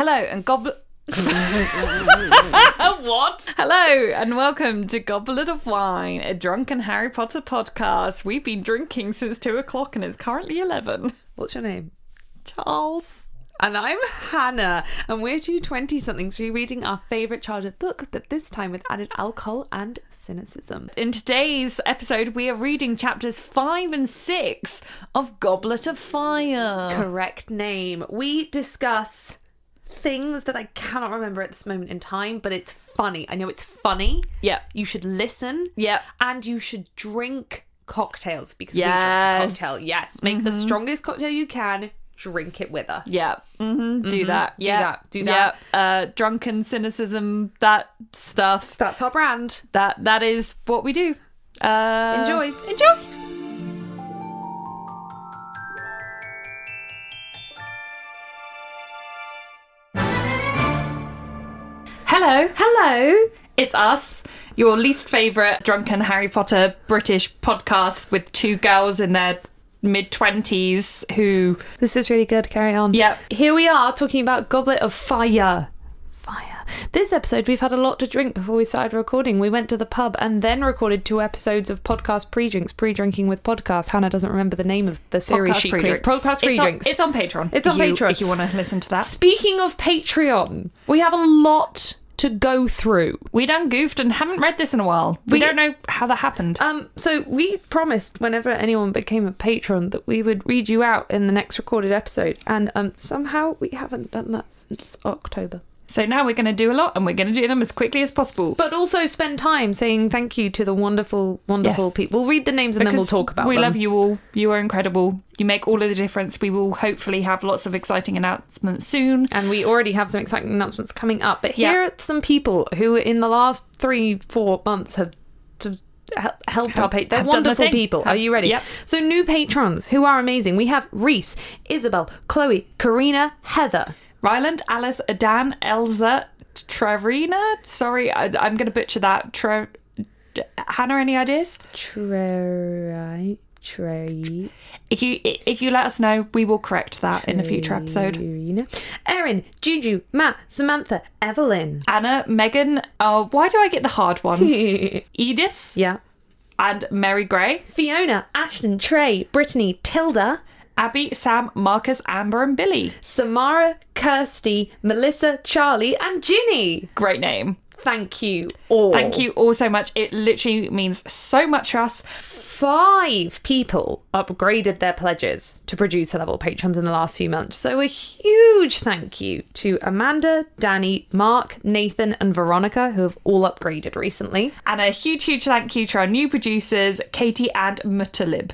Hello and goblet. what? Hello and welcome to Goblet of Wine, a drunken Harry Potter podcast. We've been drinking since two o'clock and it's currently eleven. What's your name? Charles. And I'm Hannah, and we're two 20 somethings rereading our favourite childhood book, but this time with added alcohol and cynicism. In today's episode, we are reading chapters five and six of Goblet of Fire. Correct name. We discuss things that I cannot remember at this moment in time, but it's funny. I know it's funny. Yeah. You should listen. Yeah. And you should drink cocktails because Yes. we drink a cocktail. Yes. Make the strongest cocktail you can. Drink it with us. Yeah. hmm Do that. Do that. Do that. Yeah. Uh, drunken cynicism, that stuff. That's our brand. That that is what we do. Uh, Enjoy. Enjoy. Hello, Hello. it's us, your least favourite drunken Harry Potter British podcast with two girls in their mid 20s who. This is really good. Carry on. Yep. Here we are talking about Goblet of Fire. Fire. This episode, we've had a lot to drink before we started recording. We went to the pub and then recorded two episodes of podcast pre drinks, pre drinking with podcast. Hannah doesn't remember the name of the series Podcast she pre-drinks. Podcast pre It's on, drinks. it's on Patreon. It's on Patreon. If you want to listen to that. Speaking of Patreon, we have a lot to go through. We done goofed and haven't read this in a while. We, We- don't know how that happened. Um, so we promised whenever anyone became a patron that we would read you out in the next recorded episode, and um, somehow we haven't done that since October. So now we're going to do a lot and we're going to do them as quickly as possible. But also spend time saying thank you to the wonderful, wonderful Yes. people. We'll read the names and then we'll talk about We them. We love you all. You are incredible. You make all of the difference. We will hopefully have lots of exciting announcements soon. And we already have some exciting announcements coming up. But Yeah. here are some people who, in the last three, four months, have helped our page. They're have the wonderful thing. people. Are you ready? Yep. So, new patrons who are amazing. We have Reese, Isabel, Chloe, Karina, Heather. Ryland, Alice, Adan, Elsa, Trevina. Sorry, I, I'm going to butcher that. Tre- Hannah, any ideas? Trey. Trey. If you if you let us know, we will correct that in a future episode. Erin, Juju, Matt, Samantha, Evelyn. Anna, Megan. Oh, why do I get the hard ones? Edith yeah. and Mary Gray. Fiona, Ashton, Trey, Brittany, Tilda, Abby, Sam, Marcus, Amber, and Billy. Samara, Kirsty, Melissa, Charlie, and Ginny. Great name. Thank you all. Thank you all so much. It literally means so much to us. Five people upgraded their pledges to producer level patrons in the last few months. So a huge thank you to Amanda, Danny, Mark, Nathan, and Veronica, who have all upgraded recently. And a huge, huge thank you to our new producers, Katie and Mutalib.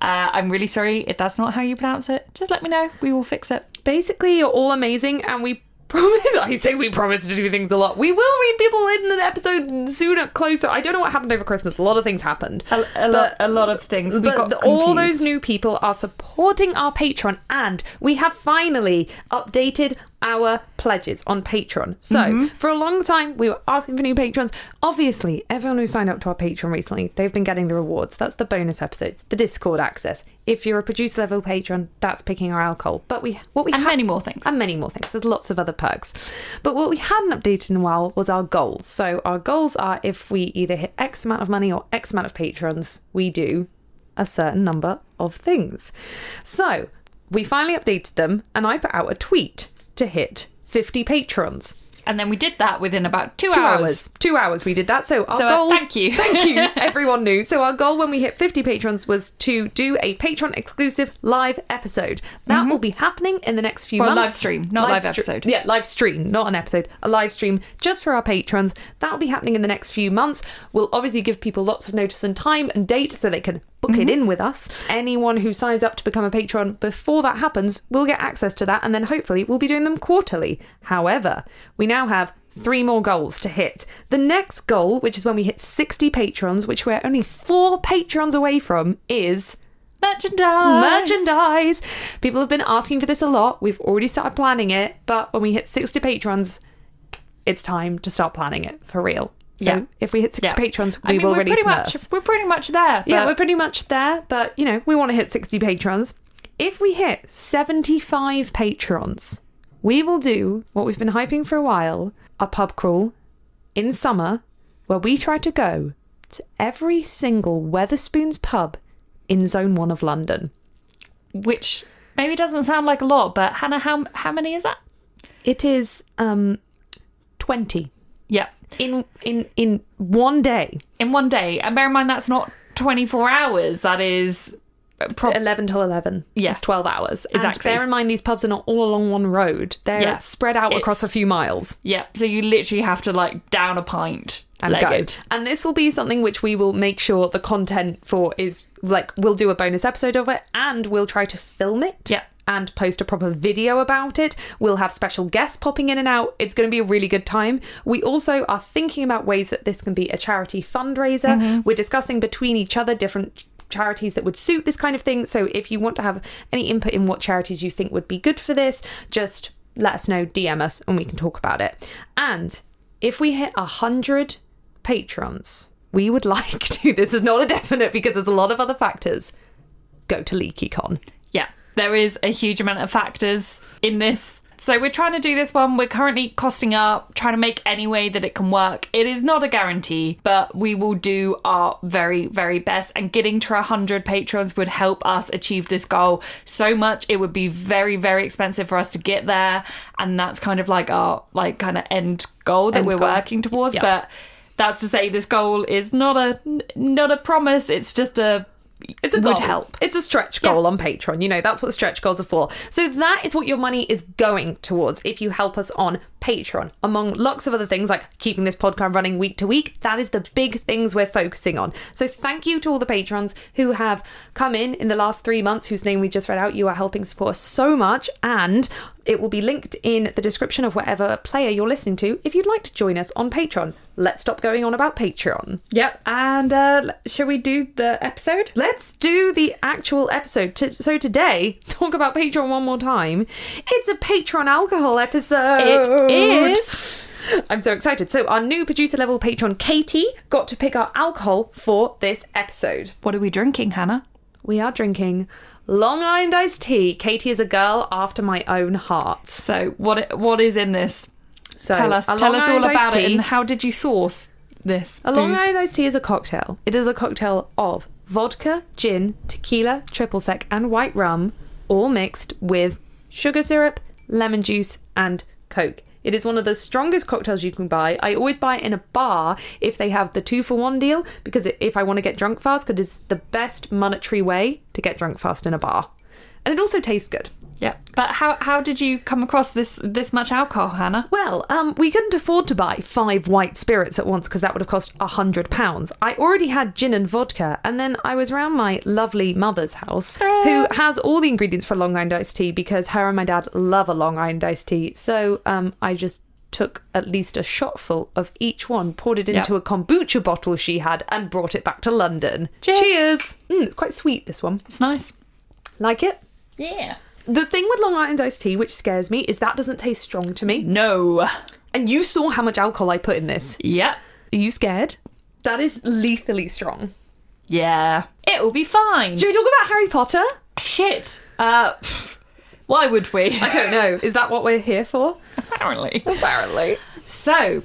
Uh, I'm really sorry if that's not how you pronounce it. Just let me know. We will fix it. Basically, you're all amazing, and we promise. I say we promise to do things a lot. We will read people in an episode sooner, closer. I don't know what happened over Christmas. A lot of things happened. A, a, lot, a lot of things. We but the- all those new people are supporting our Patreon, and we have finally updated our pledges on Patreon. So, Mm-hmm. for a long time, we were asking for new patrons. Obviously, everyone who signed up to our Patreon recently, they've been getting the rewards. That's the bonus episodes, the Discord access. If you're a producer level patron, that's picking our alcohol. But we, what we And ha- many more things. and many more things. There's lots of other perks. But what we hadn't updated in a while was our goals. So our goals are if we either hit X amount of money or X amount of patrons, we do a certain number of things. So we finally updated them and I put out a tweet to hit 50 patrons. And then we did that within about two, Two hours. hours. Two hours we did that. So our So, uh, goal. thank you. thank you. Everyone knew. So our goal when we hit 50 patrons was to do a Patreon exclusive live episode. That will be happening in the next few Mm-hmm. Well, months. live stream, not live stre- episode. Yeah, live stream, not an episode. A live stream just for our patrons. That'll be happening in the next few months. We'll obviously give people lots of notice and time and date so they can book Mm-hmm. it in with us. Anyone who signs up to become a patron before that happens will get access to that, and then hopefully we'll be doing them quarterly. However, we now have three more goals to hit. The next goal, which is when we hit 60 patrons, which we're only four patrons away from, is Merchandise. merchandise. People have been asking for this a lot. We've already started planning it, but when we hit 60 patrons, it's time to start planning it for real. So Yeah. if we hit 60 Yeah. patrons, I we mean, will we're release pretty much we're pretty much there. Yeah, we're pretty much there, but you know, we want to hit 60 patrons. If we hit 75 patrons, we will do what we've been hyping for a while a pub crawl in summer where we try to go to every single Wetherspoons pub in Zone 1 of London. Which maybe doesn't sound like a lot, but Hannah, how how many is that? It is um 20 Yeah, in in in one day. in one day. And bear in mind that's not 24 hours. That is pro- 11 till 11. Yeah. It's 12 hours. And Exactly. bear in mind, these pubs are not all along one road. They're Yeah. spread out across a few miles. yeah. So you literally have to like down a pint and legged. go. And this will be something which we will make sure the content for is like, we'll do a bonus episode of it and we'll try to film it. Yeah. And post a proper video about it. We'll have special guests popping in and out. It's going to be a really good time. We also are thinking about ways that this can be a charity fundraiser. Mm-hmm. We're discussing between each other different charities that would suit this kind of thing. So if you want to have any input in what charities you think would be good for this, just let us know, DM us, and we can talk about it. And if we hit a hundred patrons, we would like to. This is not a definite because there's a lot of other factors. Go to LeakyCon. Yeah, there is a huge amount of factors in this. So we're trying to do this one. We're currently costing up, trying to make any way that it can work. It is not a guarantee, but we will do our very, very best. And getting to 100 patrons would help us achieve this goal so much. It would be very, very expensive for us to get there. And that's kind of like our, like, kind of end goal that End we're goal. working towards. Yeah. But that's to say, this goal is not a, not a promise. It's just a, It's a would goal. help. It's a stretch goal on Patreon. You know, that's what stretch goals are for. So that is what your money is going towards if you help us on Patreon. Among lots of other things like keeping this podcast running week to week, that is the big things we're focusing on. So thank you to all the patrons who have come in in the last three months, whose name we just read out. You are helping support us so much. And it will be linked in the description of whatever player you're listening to if you'd like to join us on Patreon. Let's stop going on about Patreon. Yep. And uh, shall we do the episode? Let's do the actual episode. T- so today, talk about Patreon one more time. It's a Patreon alcohol episode. It is. I'm so excited. So our new producer level patron Katie got to pick our alcohol for this episode. What are we drinking, Hannah? We are drinking Long Island iced tea. Katie is a girl after my own heart. So what what is in this? So Tell us tell us all about it and how did you source this? A Long? Island iced tea is a cocktail. It is a cocktail of vodka, gin, tequila, triple sec, and white rum, all mixed with sugar syrup, lemon juice, and Coke. It is one of the strongest cocktails you can buy. I always buy it in a bar if they have the two for one deal because if I want to get drunk fast, because it's the best monetary way to get drunk fast in a bar. And it also tastes good. Yeah. But how how did you come across this this much alcohol, Hannah? Well, um, we couldn't afford to buy five white spirits at once because that would have cost a hundred pounds. I already had gin and vodka, and then I was around my lovely mother's house, who has all the ingredients for Long Island iced tea because her and my dad love a Long Island iced tea. So, um, I just took at least a shotful of each one, poured it into a kombucha bottle she had, and brought it back to London. Cheers. Cheers! Mm, it's quite sweet. This one, It's nice. like it. Yeah. The thing with Long Island iced tea, which scares me, is that doesn't taste strong to me. No. And you saw how much alcohol I put in this. Yep. Are you scared? That is lethally strong. Yeah. It'll be fine. Should we talk about Harry Potter? Shit. Uh why would we? I don't know. Is that what we're here for? Apparently. Apparently. So,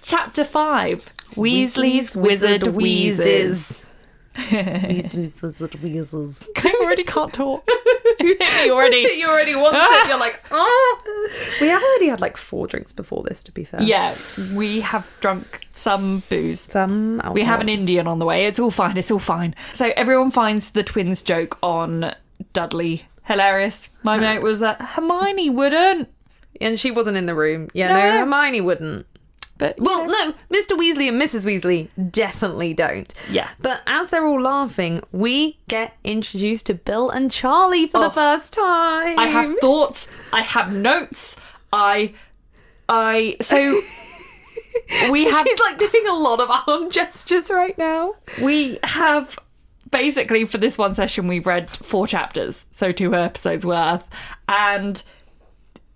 chapter 5. Weasley's Wizard Wheezes. I already can't talk. It's hit me already. you already once said you're like, oh. We have already had like four drinks before this, to be fair. Yeah, we have drunk some booze. Some alcohol. We have an Indian on the way. It's all fine. It's all fine. So everyone finds the twins joke on Dudley hilarious. My mate was that Hermione wouldn't. And she wasn't in the room. Yeah, no, no. Hermione wouldn't. But Well, no, Mr. Weasley and Mrs. Weasley definitely don't. Yeah. But as they're all laughing, we get introduced to Bill and Charlie for Oh. the first time. I have thoughts. I have notes. I, I. So we have She's like doing a lot of arm gestures right now. we have basically for this one session we've read four chapters, so two episodes worth, and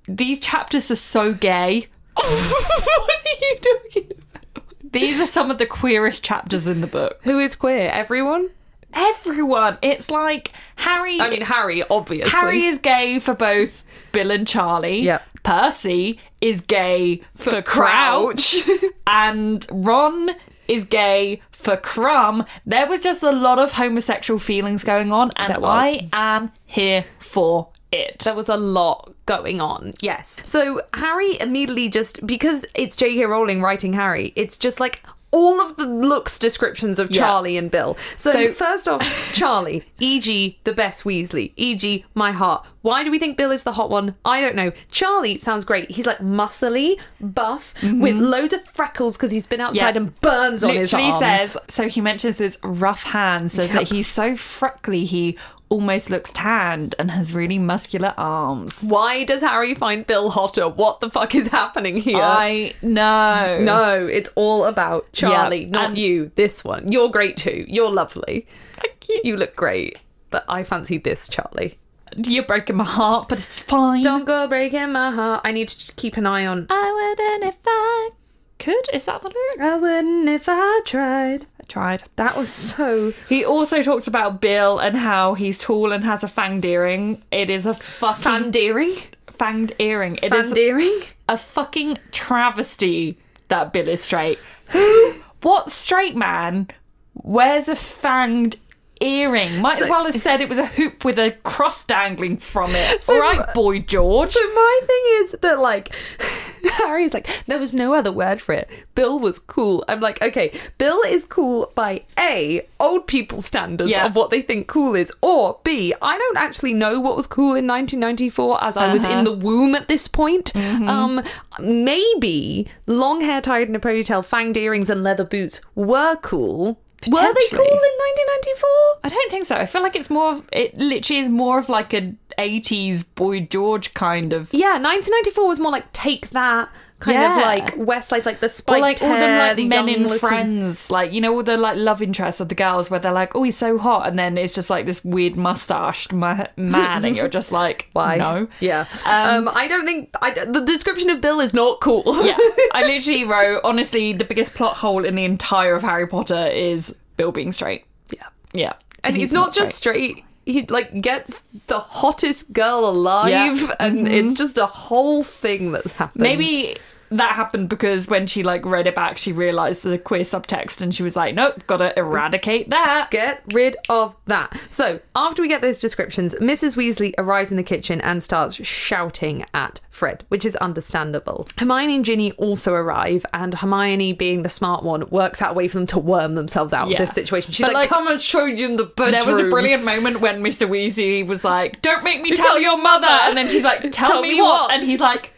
these chapters are so gay. what are you talking about? These are some of the queerest chapters in the book. Who is queer? Everyone? Everyone. It's like Harry. I mean, Harry, obviously. Harry is gay for both Bill and Charlie. Yep. Percy is gay for, Crouch, and Ron is gay for Krum. There was just a lot of homosexual feelings going on, and I am here for it. There was a lot going on, yes. So Harry immediately just because it's J.K. Rowling writing Harry, it's just like all of the looks descriptions of Yeah. Charlie and Bill. So, So- first off, Charlie, e.g., the best Weasley, e.g., my heart. Why do we think Bill is the hot one? I don't know. Charlie sounds great. He's like muscly, buff, mm-hmm. with loads of freckles because he's been outside Yeah. and burns on his literally arms. says so he mentions his rough hands says that he's so freckly he almost looks tanned and has really muscular arms Why does Harry find Bill hotter? What the fuck is happening here? i know No, it's all about Charlie, Yeah, not and- you. This one. You're great too. You're lovely. Thank you. You look great. But I fancy this Charlie. you're breaking my heart but it's fine Don't go breaking my heart. I need to keep an eye on. i wouldn't if i could is that the lyric I wouldn't if I tried. i tried That was so. he also talks about Bill and how he's tall and has a fanged earring. It is a fucking fanged earring. fanged earring. It is earring. a fucking travesty that Bill is straight. Who, what straight man wears a fanged earring? Might as well have said it was a hoop with a cross dangling from it. All right, boy George. So my thing is that like Harry's like there was no other word for it. Bill was cool. I'm like okay, Bill is cool by a old people standards Yeah. of what they think cool is, or b I don't actually know what was cool in 1994 as I was Uh-huh. in the womb at this point. Um, maybe long hair tied in a ponytail, fanged earrings, and leather boots were cool. Were they cool in 1994? I don't think so. I feel like it's more. Of, it literally is more of like a '80s boy George kind of. Yeah, 1994 was more like take that kind Yeah. of like Westside, like the spiked Or like all hair, them like the men in looking- Friends, like you know all the like love interests of the girls where they're like, oh he's so hot, and then it's just like this weird mustached ma- man, and you're just like, Why? no. Yeah. Um, I don't think I, the description of Bill is not cool. Yeah, I literally wrote honestly the biggest plot hole in the entire of Harry Potter is Bill being straight. yeah. Yeah, And he's, not, just straight. He like gets the hottest girl alive, Yeah. Mm-hmm. and it's just a whole thing that's happened. Maybe that happened because when she like read it back, she realized the queer subtext, and she was like, nope, gotta eradicate that. Get rid of that. So, after we get those descriptions, Mrs. Weasley arrives in the kitchen and starts shouting at Fred, which is understandable. Hermione and Ginny also arrive, and Hermione, being the smart one, works out a way for them to worm themselves out Yeah. of this situation. She's like, like, come and show you in the bedroom. There was a brilliant moment when Mr. Weasley was like, "Don't make me tell, Tell your your mother," mother. and then she's like, "Tell, Tell me, me what? what? and he's like,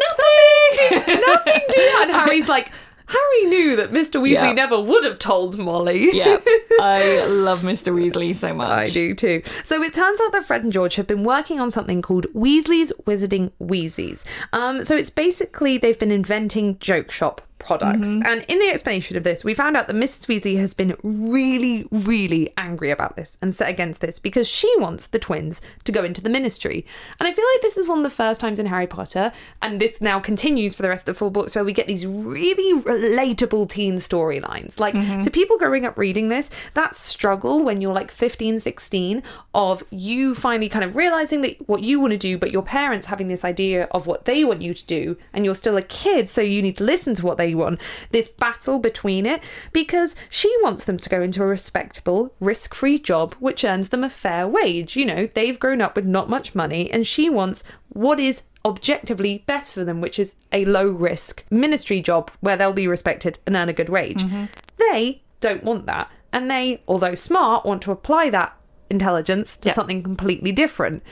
Nothing! Nothing, dear. And Harry's like, Harry knew that Mr. Weasley Yeah. never would have told Molly. "Yeah, I love Mr. Weasley so much." I do too. So it turns out that Fred and George have been working on something called Weasley's Wizarding Wheezes. Um, so it's basically they've been inventing joke shop products. Mm-hmm. And in the explanation of this, we found out that Mrs. Weasley has been really, really angry about this and set against this because she wants the twins to go into the ministry. And I feel like this is one of the first times in Harry Potter, and this now continues for the rest of the four books, where we get these really relatable teen storylines. Like mm-hmm. to people growing up reading this, that struggle when you're like 15, 16 of you finally kind of realizing that what you want to do, but your parents having this idea of what they want you to do, and you're still a kid, so you need to listen to what they want. This battle between it, because she wants them to go into a respectable, risk free job which earns them a fair wage. You know, they've grown up with not much money, and she wants what is objectively best for them, which is a low risk ministry job where they'll be respected and earn a good wage. Mm-hmm. They don't want that. And they, although smart, want to apply that intelligence to Yeah. something completely different.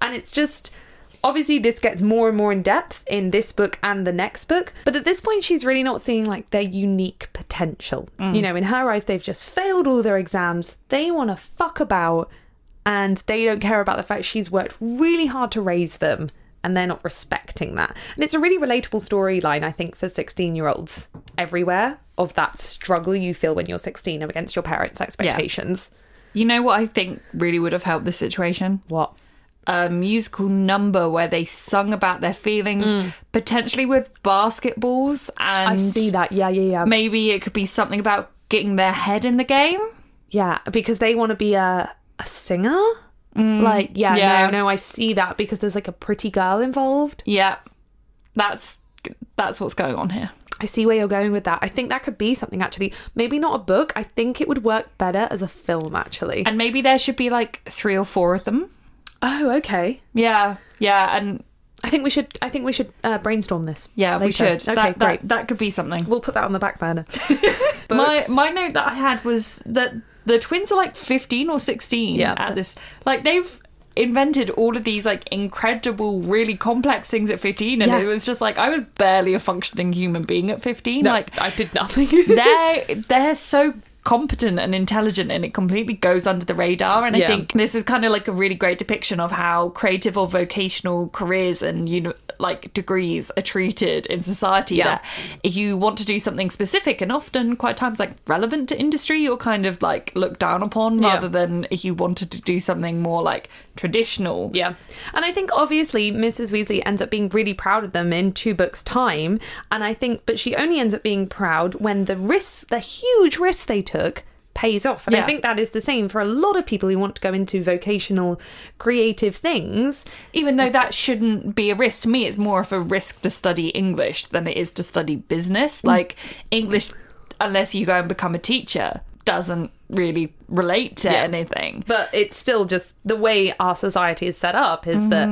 And it's just obviously this gets more and more in depth in this book and the next book but at this point she's really not seeing like their unique potential. Mm. You know in her eyes they've just failed all their exams. They want to fuck about and they don't care about the fact she's worked really hard to raise them and they're not respecting that. And it's a really relatable storyline i think for 16 year olds everywhere of that struggle you feel when you're 16 against your parents expectations. You know what I think really would have helped this situation? what A musical number where they sung about their feelings, mm. potentially with basketballs, and i see that yeah yeah yeah Maybe it could be something about getting their head in the game. Yeah, because they want to be a a singer. Mm. like, yeah, yeah. no, no, I see that because there's like a pretty girl involved. Yeah. That's that's what's going on here. I see where you're going with that. I think that could be something actually. Maybe not a book. I think it would work better as a film actually. And maybe there should be like three or four of them. Oh, okay. Yeah, yeah, and I think we should. I think we should uh, brainstorm this. yeah, we should. Okay, that, great. That, that could be something. We'll put that on the back burner. My my note that I had was that the twins are like 15 or 16 Yeah. at this like they've invented all of these like incredible really complex things at 15 and Yeah. it was just like I was barely a functioning human being at 15 No, like I did nothing. they're they're so competent and intelligent and it completely goes under the radar. And i think this is kind of like a really great depiction of how creative or vocational careers and you know like degrees are treated in society Yeah. that if you want to do something specific and often quite times like relevant to industry you're kind of like looked down upon Yeah. rather than if you wanted to do something more like traditional Yeah. And I think obviously Mrs. Weasley ends up being really proud of them in two books' time. And I think, but she only ends up being proud when the risks, the huge risks they took, pays off. And I think that is the same for a lot of people who want to go into vocational creative things. even though that shouldn't be a risk to me it's more of a risk to study english than it is to study business Mm. like english unless you go and become a teacher doesn't really relate to Yeah. anything But it's still just the way our society is set up is that.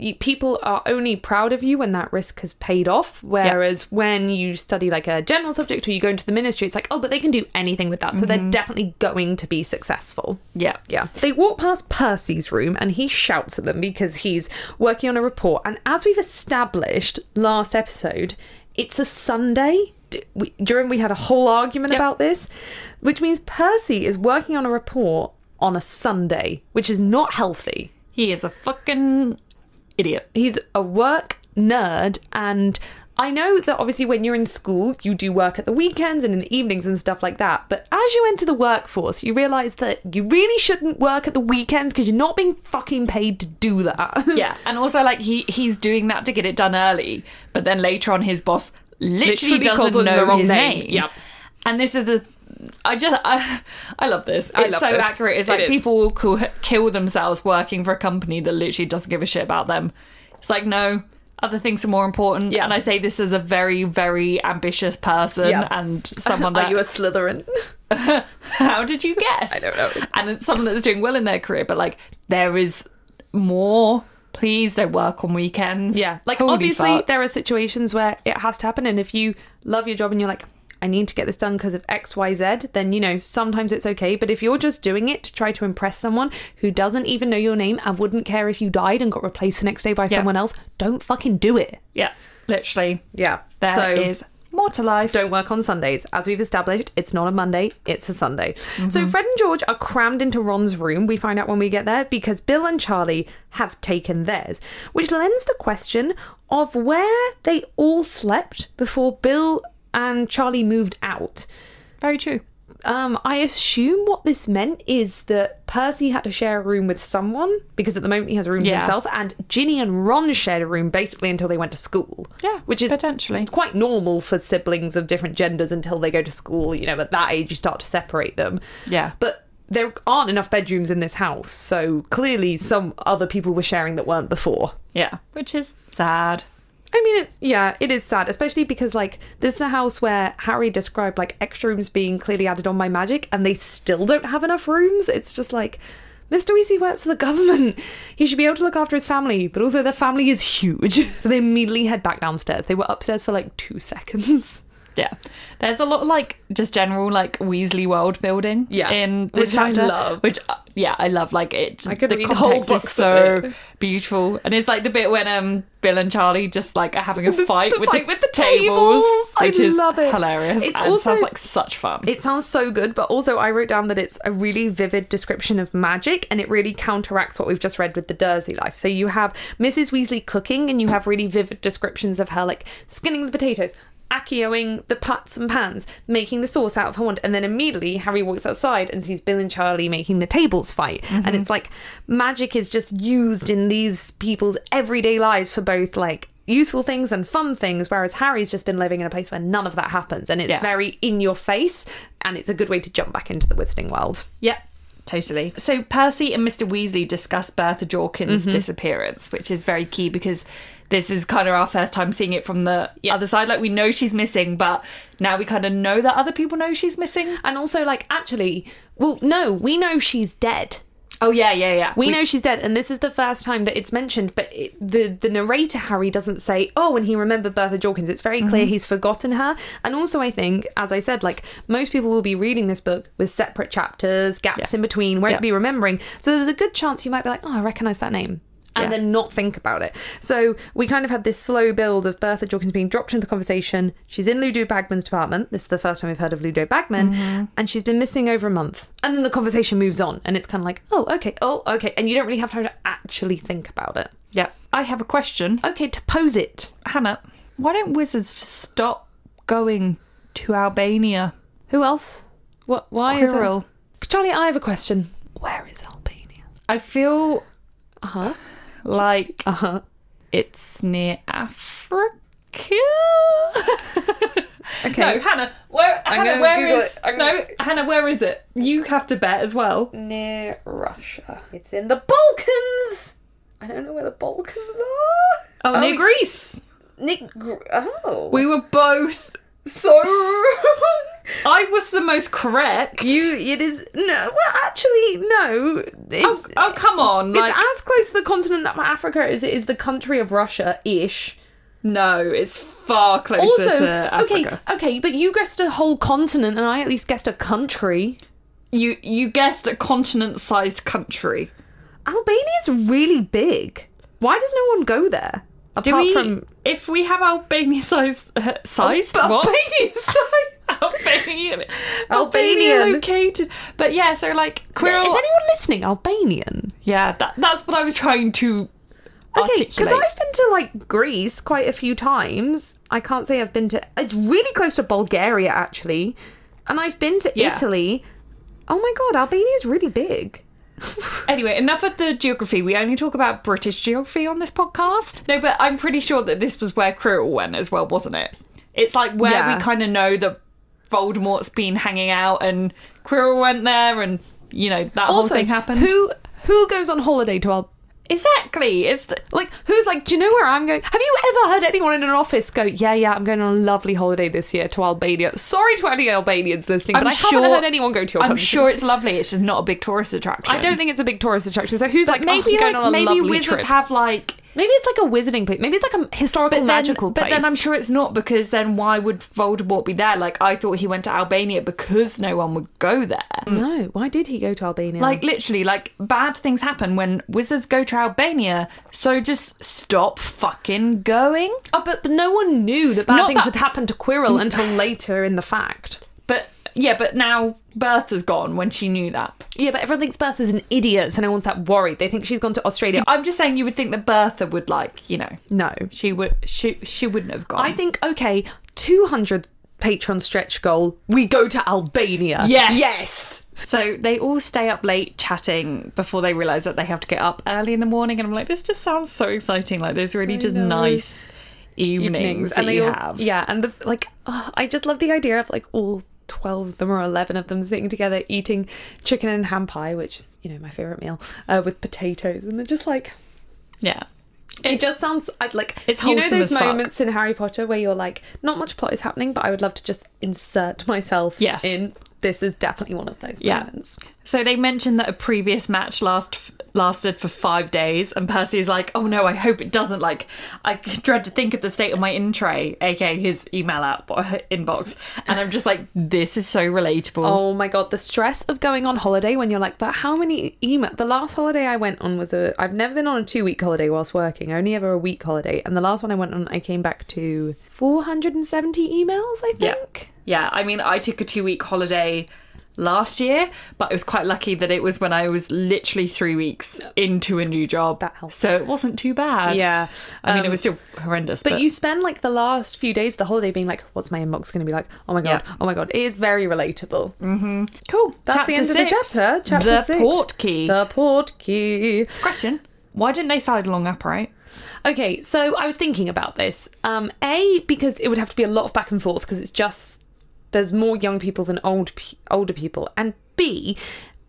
You, people are only proud of you when that risk has paid off. Whereas when you study like a general subject or you go into the ministry, it's like, oh, but they can do anything with that. So they're mm-hmm. definitely going to be successful. yeah Yeah. They walk past Percy's room and he shouts at them because he's working on a report. And as we've established last episode, it's a Sunday. We, during we had a whole argument Yep. about this, which means Percy is working on a report on a Sunday, which is not healthy. he is a fucking idiot He's a work nerd and I know that obviously when you're in school, you do work at the weekends and in the evenings and stuff like that. But as you enter the workforce, you realize that you really shouldn't work at the weekends because you're not being fucking paid to do that. yeah and also like he he's doing that to get it done early but then later on his boss literally, Literally doesn't know wrong his name. name, Yep. and this is the I just I, I love this. I It's love so this. accurate. It's like is. people will kill, kill themselves working for a company that literally doesn't give a shit about them. It's like no, other things are more important. Yeah. And I say this as a very very ambitious person Yeah. and someone that Are you a Slytherin? how did you guess? I don't know. And it's someone that's doing well in their career, but like there is more. Please don't work on weekends. Yeah. Like Holy obviously fuck. there are situations where it has to happen and if you love your job and you're like I need to get this done because of XYZ, then you know, sometimes it's okay. But if you're just doing it to try to impress someone who doesn't even know your name and wouldn't care if you died and got replaced the next day by someone else, don't fucking do it. yeah, literally, Yeah. there is so more to life. don't work on Sundays. As we've established, it's not a Monday, it's a Sunday. So mm-hmm. Fred and George are crammed into Ron's room, we find out when we get there, because Bill and Charlie have taken theirs, which lends the question of where they all slept before Bill and Charlie moved out. Very true. Um, I assume what this meant is that Percy had to share a room with someone because at the moment he has a room Yeah. for himself, and Ginny and Ron shared a room basically until they went to school. Yeah, which is potentially. quite normal for siblings of different genders until they go to school. You know, at that age you start to separate them. Yeah. but there aren't enough bedrooms in this house, so clearly some other people were sharing that weren't before. Yeah, which is sad. I mean, it's yeah, it is sad, especially because like this is a house where Harry described like extra rooms being clearly added on by magic, and they still don't have enough rooms. It's just like Mr. Weasley works for the government. He should be able to look after his family, but also their family is huge. So they immediately head back downstairs. They were upstairs for like two seconds. Yeah, there's a lot of like just general like Weasley world building. Yeah. in this Which I chapter, love. Which uh, yeah, I love. Like it. I could the read whole books so it. beautiful, and it's like the bit when um Bill and Charlie just like are having a fight, the with, fight the with the tables, tables. I is love it. hilarious. And also- sounds like such fun. It sounds so good, but also I wrote down that it's a really vivid description of magic and it really counteracts what we've just read with the Dursley life. So you have Mrs. Weasley cooking and you have really vivid descriptions of her like skinning the potatoes, accioing the pots and pans, making the sauce out of her wand, and then immediately Harry walks outside and sees Bill and Charlie making the tables fight. And it's like magic is just used in these people's everyday lives for both like useful things and fun things, whereas Harry's just been living in a place where none of that happens, and it's Yeah. very in your face, and it's a good way to jump back into the Wizarding world. Yeah, totally. So Percy and Mr. Weasley discuss Bertha Jorkins' Mm-hmm. disappearance, which is very key because this is kind of our first time seeing it from the Yes. other side. Like we know she's missing, but now we kind of know that other people know she's missing. And also, like, actually, well, no, we know she's dead. Oh yeah, yeah, yeah. We, know she's dead, and this is the first time that it's mentioned. But it, the the narrator Harry doesn't say, "Oh, and he remembered Bertha Jorkins." It's very clear mm-hmm. he's forgotten her. And also, I think, as I said, like most people will be reading this book with separate chapters, gaps Yeah. in between, won't Yeah. be remembering. So there's a good chance you might be like, "Oh, I recognise that name." And Yeah. then not think about it. So we kind of had this slow build of Bertha Jorkins being dropped into the conversation. She's in Ludo Bagman's department. This is the first time we've heard of Ludo Bagman. Mm-hmm. And she's been missing over a month. And then the conversation moves on. And it's kind of like, oh, okay, oh, okay. And you don't really have time to actually think about it. Yeah. I have a question, Okay, to pose it. Hannah. Why don't wizards just stop going to Albania? Who else? What? Why is it? Charlie, I have a question. Where is Albania? I feel Uh huh. Like Uh huh. it's near Africa. Okay. No, Hannah, where? I'm Hannah, where Google is? it. I'm No, gonna- Hannah, where is it? You have to bet as well. Near Russia. It's in the Balkans. I don't know where the Balkans are. Oh, near we- Greece. Nick. Oh. We were both. So wrong. I was the most correct. You. It is no. Well, actually, no. Oh, It's. oh come on! it's Like, as close to the continent of Africa as it is the country of Russia ish. no, it's far closer Also, to okay, Africa. okay, but you guessed a whole continent, and I at least guessed a country. You you guessed a continent-sized country. Albania is really big. Why does no one go there? Do Apart we? from If we have Albania size uh, sized Oh, what? Albania size. Albanian, Albanian. Albanian located. But yeah, so like Quirrell. Is anyone listening Albanian? yeah, that, that's what I was trying to Okay, because. I've been to like Greece quite a few times. I can't say I've been to. It's really close to Bulgaria actually, and I've been to Yeah. Italy. Oh my god, Albania's really big. Anyway, enough of the geography. We only talk about British geography on this podcast. No, but I'm pretty sure that this was where Quirrell went as well, wasn't it? It's like where Yeah. we kind of know that Voldemort's been hanging out and Quirrell went there and, you know, that whole thing happened. who who goes on holiday to Al? Exactly. It's Like, who's like, do you know where I'm going? Have you ever heard anyone in an office go, yeah, yeah, I'm going on a lovely holiday this year to Albania? Sorry to any Albanians listening, but I'm I haven't sure- heard anyone go to your I'm sure it's lovely. It's just not a big tourist attraction. I don't think it's a big tourist attraction. So who's like, oh, maybe oh, I'm going like, on a maybe wizards trip? have like Maybe it's like a wizarding place. Maybe it's like a historical but magical then, place. But then I'm sure it's not because then why would Voldemort be there? Like I thought he went to Albania because no one would go there. Mm. No, why did he go to Albania? Like literally, like bad things happen when wizards go to Albania. So just stop fucking going. oh, but, but no one knew that bad Not things that- had happened to Quirrell mm. until later in the fact. But yeah, but now Bertha's gone when she knew that. Yeah, but everyone thinks Bertha's an idiot, so no one's that worried. They think she's gone to Australia. I'm just saying you would think that Bertha would like, you know, No, she would she she wouldn't have gone. I think okay, two hundred patron stretch goal. We go to Albania. Yes. yes. So they all stay up late chatting before they realise that they have to get up early in the morning. And I'm like, this just sounds so exciting. Like, there's really just know. nice evenings, that and they you all, have. yeah, and the like. Oh, I just love the idea of like all twelve of them or eleven of them sitting together eating chicken and ham pie, which is you know my favorite meal, uh, with potatoes, and they're just like Yeah. It just sounds I'd like It's you know those as fuck. moments in Harry Potter where you're like, not much plot is happening, but I would love to just insert myself Yes. in. This is definitely one of those Yeah. moments. So they mentioned that a previous match last lasted for five days, and Percy is like, "Oh no, I hope it doesn't." Like, I dread to think of the state of my in tray, aka his email app inbox, and I'm just like, "This is so relatable." Oh my god, the stress of going on holiday when you're like, but how many email? The last holiday I went on was a. I've never been on a two week holiday whilst working. Only ever a week holiday, and the last one I went on, I came back to 470 emails. I think. Yeah. think. Yeah, I mean, I took a two week holiday last year, but I was quite lucky that it was when I was literally three weeks into a new job. That helps. So it wasn't too bad. Yeah. I mean, it Um, was still horrendous. But But, you spend like the last few days the holiday being like, what's my inbox going to be like? Oh my god, Yeah. oh my god. It is very relatable. cool. That's the end of the chapter. Chapter the six. port key. The port key. Question: Why didn't they side along apparate? Okay, so I was thinking about this. Um, a because it would have to be a lot of back and forth because it's just there's more young people than old older people, and B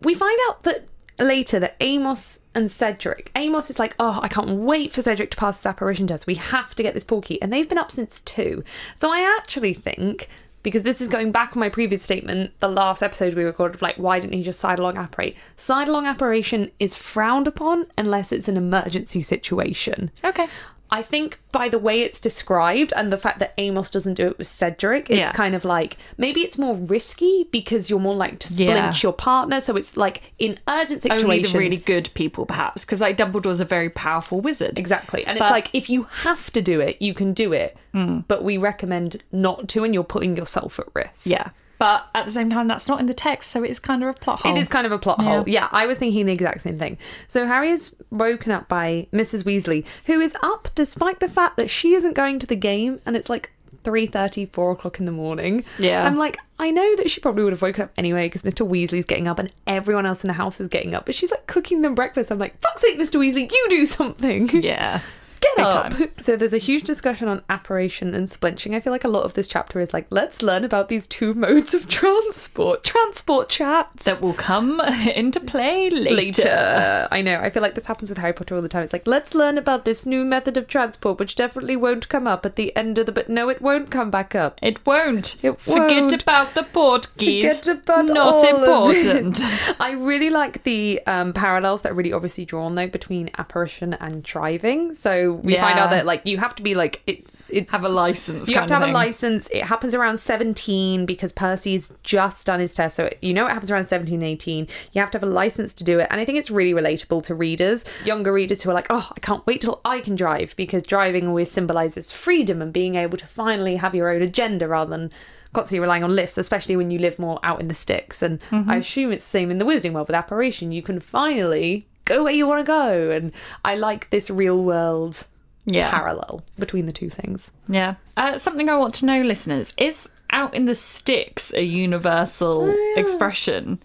we find out that later that Amos and Cedric, Amos is like, oh, I can't wait for Cedric to pass his apparition test. We have to get this portkey. And they've been up since two. So I actually think, because this is going back on my previous statement, the last episode we recorded of like, why didn't he just side along apparate? Side along apparition is frowned upon unless it's an emergency situation. Okay. I think by the way it's described and the fact that Amos doesn't do it with Cedric, it's Yeah. kind of like maybe it's more risky because you're more like to splinch Yeah. your partner. So it's like in urgent situations. Only the really good people, perhaps, because like Dumbledore's a very powerful wizard. Exactly. And But- it's like if you have to do it, you can do it. Hmm. But we recommend not to and you're putting yourself at risk. Yeah. But at the same time, that's not in the text, so it's kind of a plot hole. It is kind of a plot hole. Yeah, I was thinking the exact same thing. So Harry is woken up by Mrs. Weasley, who is up despite the fact that she isn't going to the game and it's like 3.30, 4 o'clock in the morning. Yeah. I'm like, I know that she probably would have woken up anyway because Mr. Weasley's getting up and everyone else in the house is getting up. But she's like cooking them breakfast. I'm like, fuck's sake, Mr. Weasley, you do something. Yeah. Get Big up. time. So there's a huge discussion on apparition and splinching. I feel like a lot of this chapter is like, let's learn about these two modes of transport. Transport chats. That will come into play later. later. I know. I feel like this happens with Harry Potter all the time. It's like, let's learn about this new method of transport, which definitely won't come up at the end of the. But no, it won't come back up. It won't. It Forget won't. Forget about the portkeys. Forget about Not all of it. important. I really like the um, parallels that are really obviously drawn though between apparition and driving. So we find out that like you have to be like it. It's have a license. You have to have a license. It happens around 17 because Percy's just done his test. So you know it happens around 17, 18. You have to have a license to do it. And I think it's really relatable to readers, younger readers who are like, oh, I can't wait till I can drive because driving always symbolizes freedom and being able to finally have your own agenda rather than constantly relying on lifts, especially when you live more out in the sticks. And mm-hmm. I assume it's the same in the Wizarding world with apparition. You can finally go where you want to go. And I like this real world Yeah. parallel between the two things. Yeah. Uh, something I want to know, listeners, is out in the sticks a universal expression?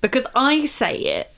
Because I say it,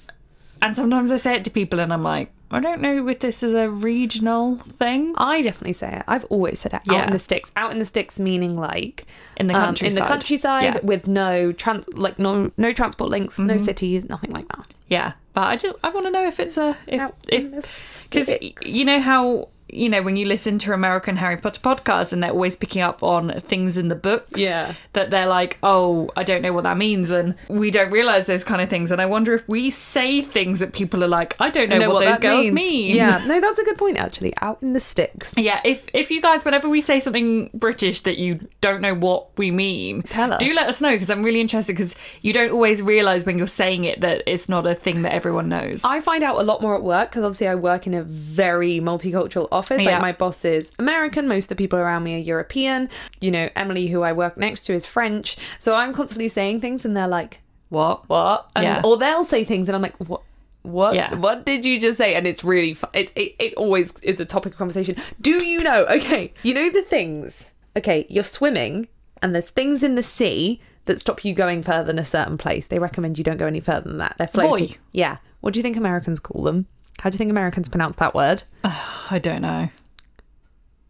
and sometimes I say it to people, and I'm like, I don't know if this is a regional thing. I definitely say it. I've always said it. Out Yeah. in the sticks. Out in the sticks meaning like In the um, in countryside. the countryside Yeah. with no trans like no no transport links, no Mm-hmm. cities, nothing like that. Yeah, but I just I want to know if it's a if Out if because you know how you know when you listen to American Harry Potter podcasts and they're always picking up on things in the books. Yeah. that they're like, oh, I don't know what that means, and we don't realize those kind of things. And I wonder if we say things that people are like, I don't know, what, those that girls means. mean. Yeah, no, that's a good point actually. Out in the sticks. Yeah, if if you guys, whenever we say something British that you don't know what we mean, Tell us. Do let us know because I'm really interested because you don't always realize when you're saying it that it's not a thing that everyone knows. I find out a lot more at work because obviously I work in a very multicultural office. Yeah. Like my boss is American, most of the people around me are European. You know, Emily, who I work next to, is French. So I'm constantly saying things, and they're like, what? what? And, Yeah. Or they'll say things, and I'm like, what? What? Yeah. What did you just say? And it's really, fu- it, it, it always is a topic of conversation. Do you know? Okay, you know the things. Okay, you're swimming, and there's things in the sea that stop you going further than a certain place. They recommend you don't go any further than that. They're floating. Buoy. Yeah. What do you think Americans call them? How do you think Americans pronounce that word? I don't know.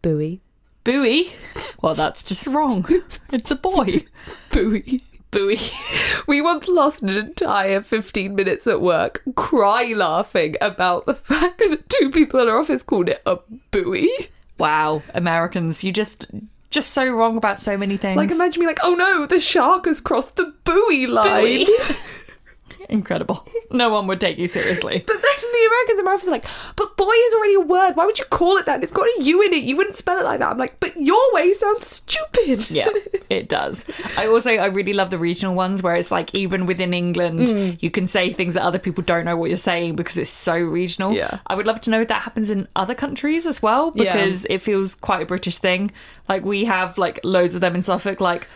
Buoy. Buoy? Well, that's just wrong. it's a boy. Buoy. Buoy. We once lost an entire 15 minutes at work cry laughing about the fact that two people in our office called it a buoy. Wow, Americans, you just just so wrong about so many things. Like, imagine me like, oh no, the shark has crossed the buoy line. Buoy. Incredible. No one would take you seriously. But then the Americans and my office are like, but boy is already a word. Why would you call it that? It's got a U in it. You wouldn't spell it like that. I'm like, but your way sounds stupid. Yeah, it does. I also I really love the regional ones where it's like even within England Mm. you can say things that other people don't know what you're saying because it's so regional. Yeah. I would love to know if that happens in other countries as well Yeah. because it feels quite a British thing. Like we have like loads of them in Suffolk like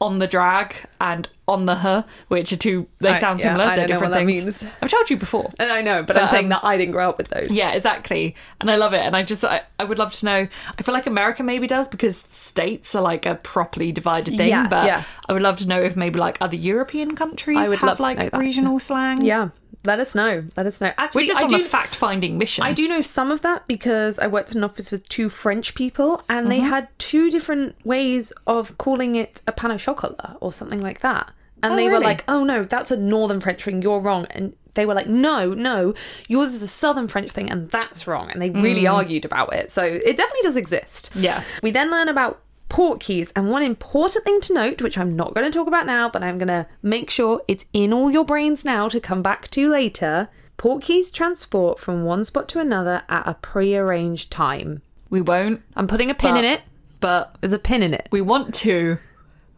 on the drag and on the her, which are two they sound similar. They're different things. I've told you before. And I know, but, I'm But, saying um, that I didn't grow up with those. Yeah, exactly. And I love it. And I just, I, I would love to know. I feel like America maybe does because states are like a properly divided thing. Yeah, but yeah. I would love to know if maybe like other European countries I would have like know that. regional slang. Yeah. Let us know. Let us know. Actually, We're just I do, a fact finding mission. I do know some of that because I worked in an office with two French people and Mm-hmm. they had two different ways of calling it a pain au chocolat or something like that. And Oh, they were like, oh no, that's a northern French thing. You're wrong. And they were like, no, no, yours is a Southern French thing, and that's wrong. And they really mm. argued about it. So it definitely does exist. Yeah. We then learn about portkeys, and one important thing to note, which I'm not going to talk about now, but I'm going to make sure it's in all your brains now to come back to later. Portkeys transport from one spot to another at a prearranged time. We won't, I'm putting a pin But- in it. but There's a pin in it. we want to.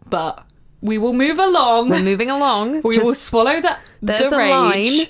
But we will move along. We're moving along. we Just- will swallow that. there's the a rage. line.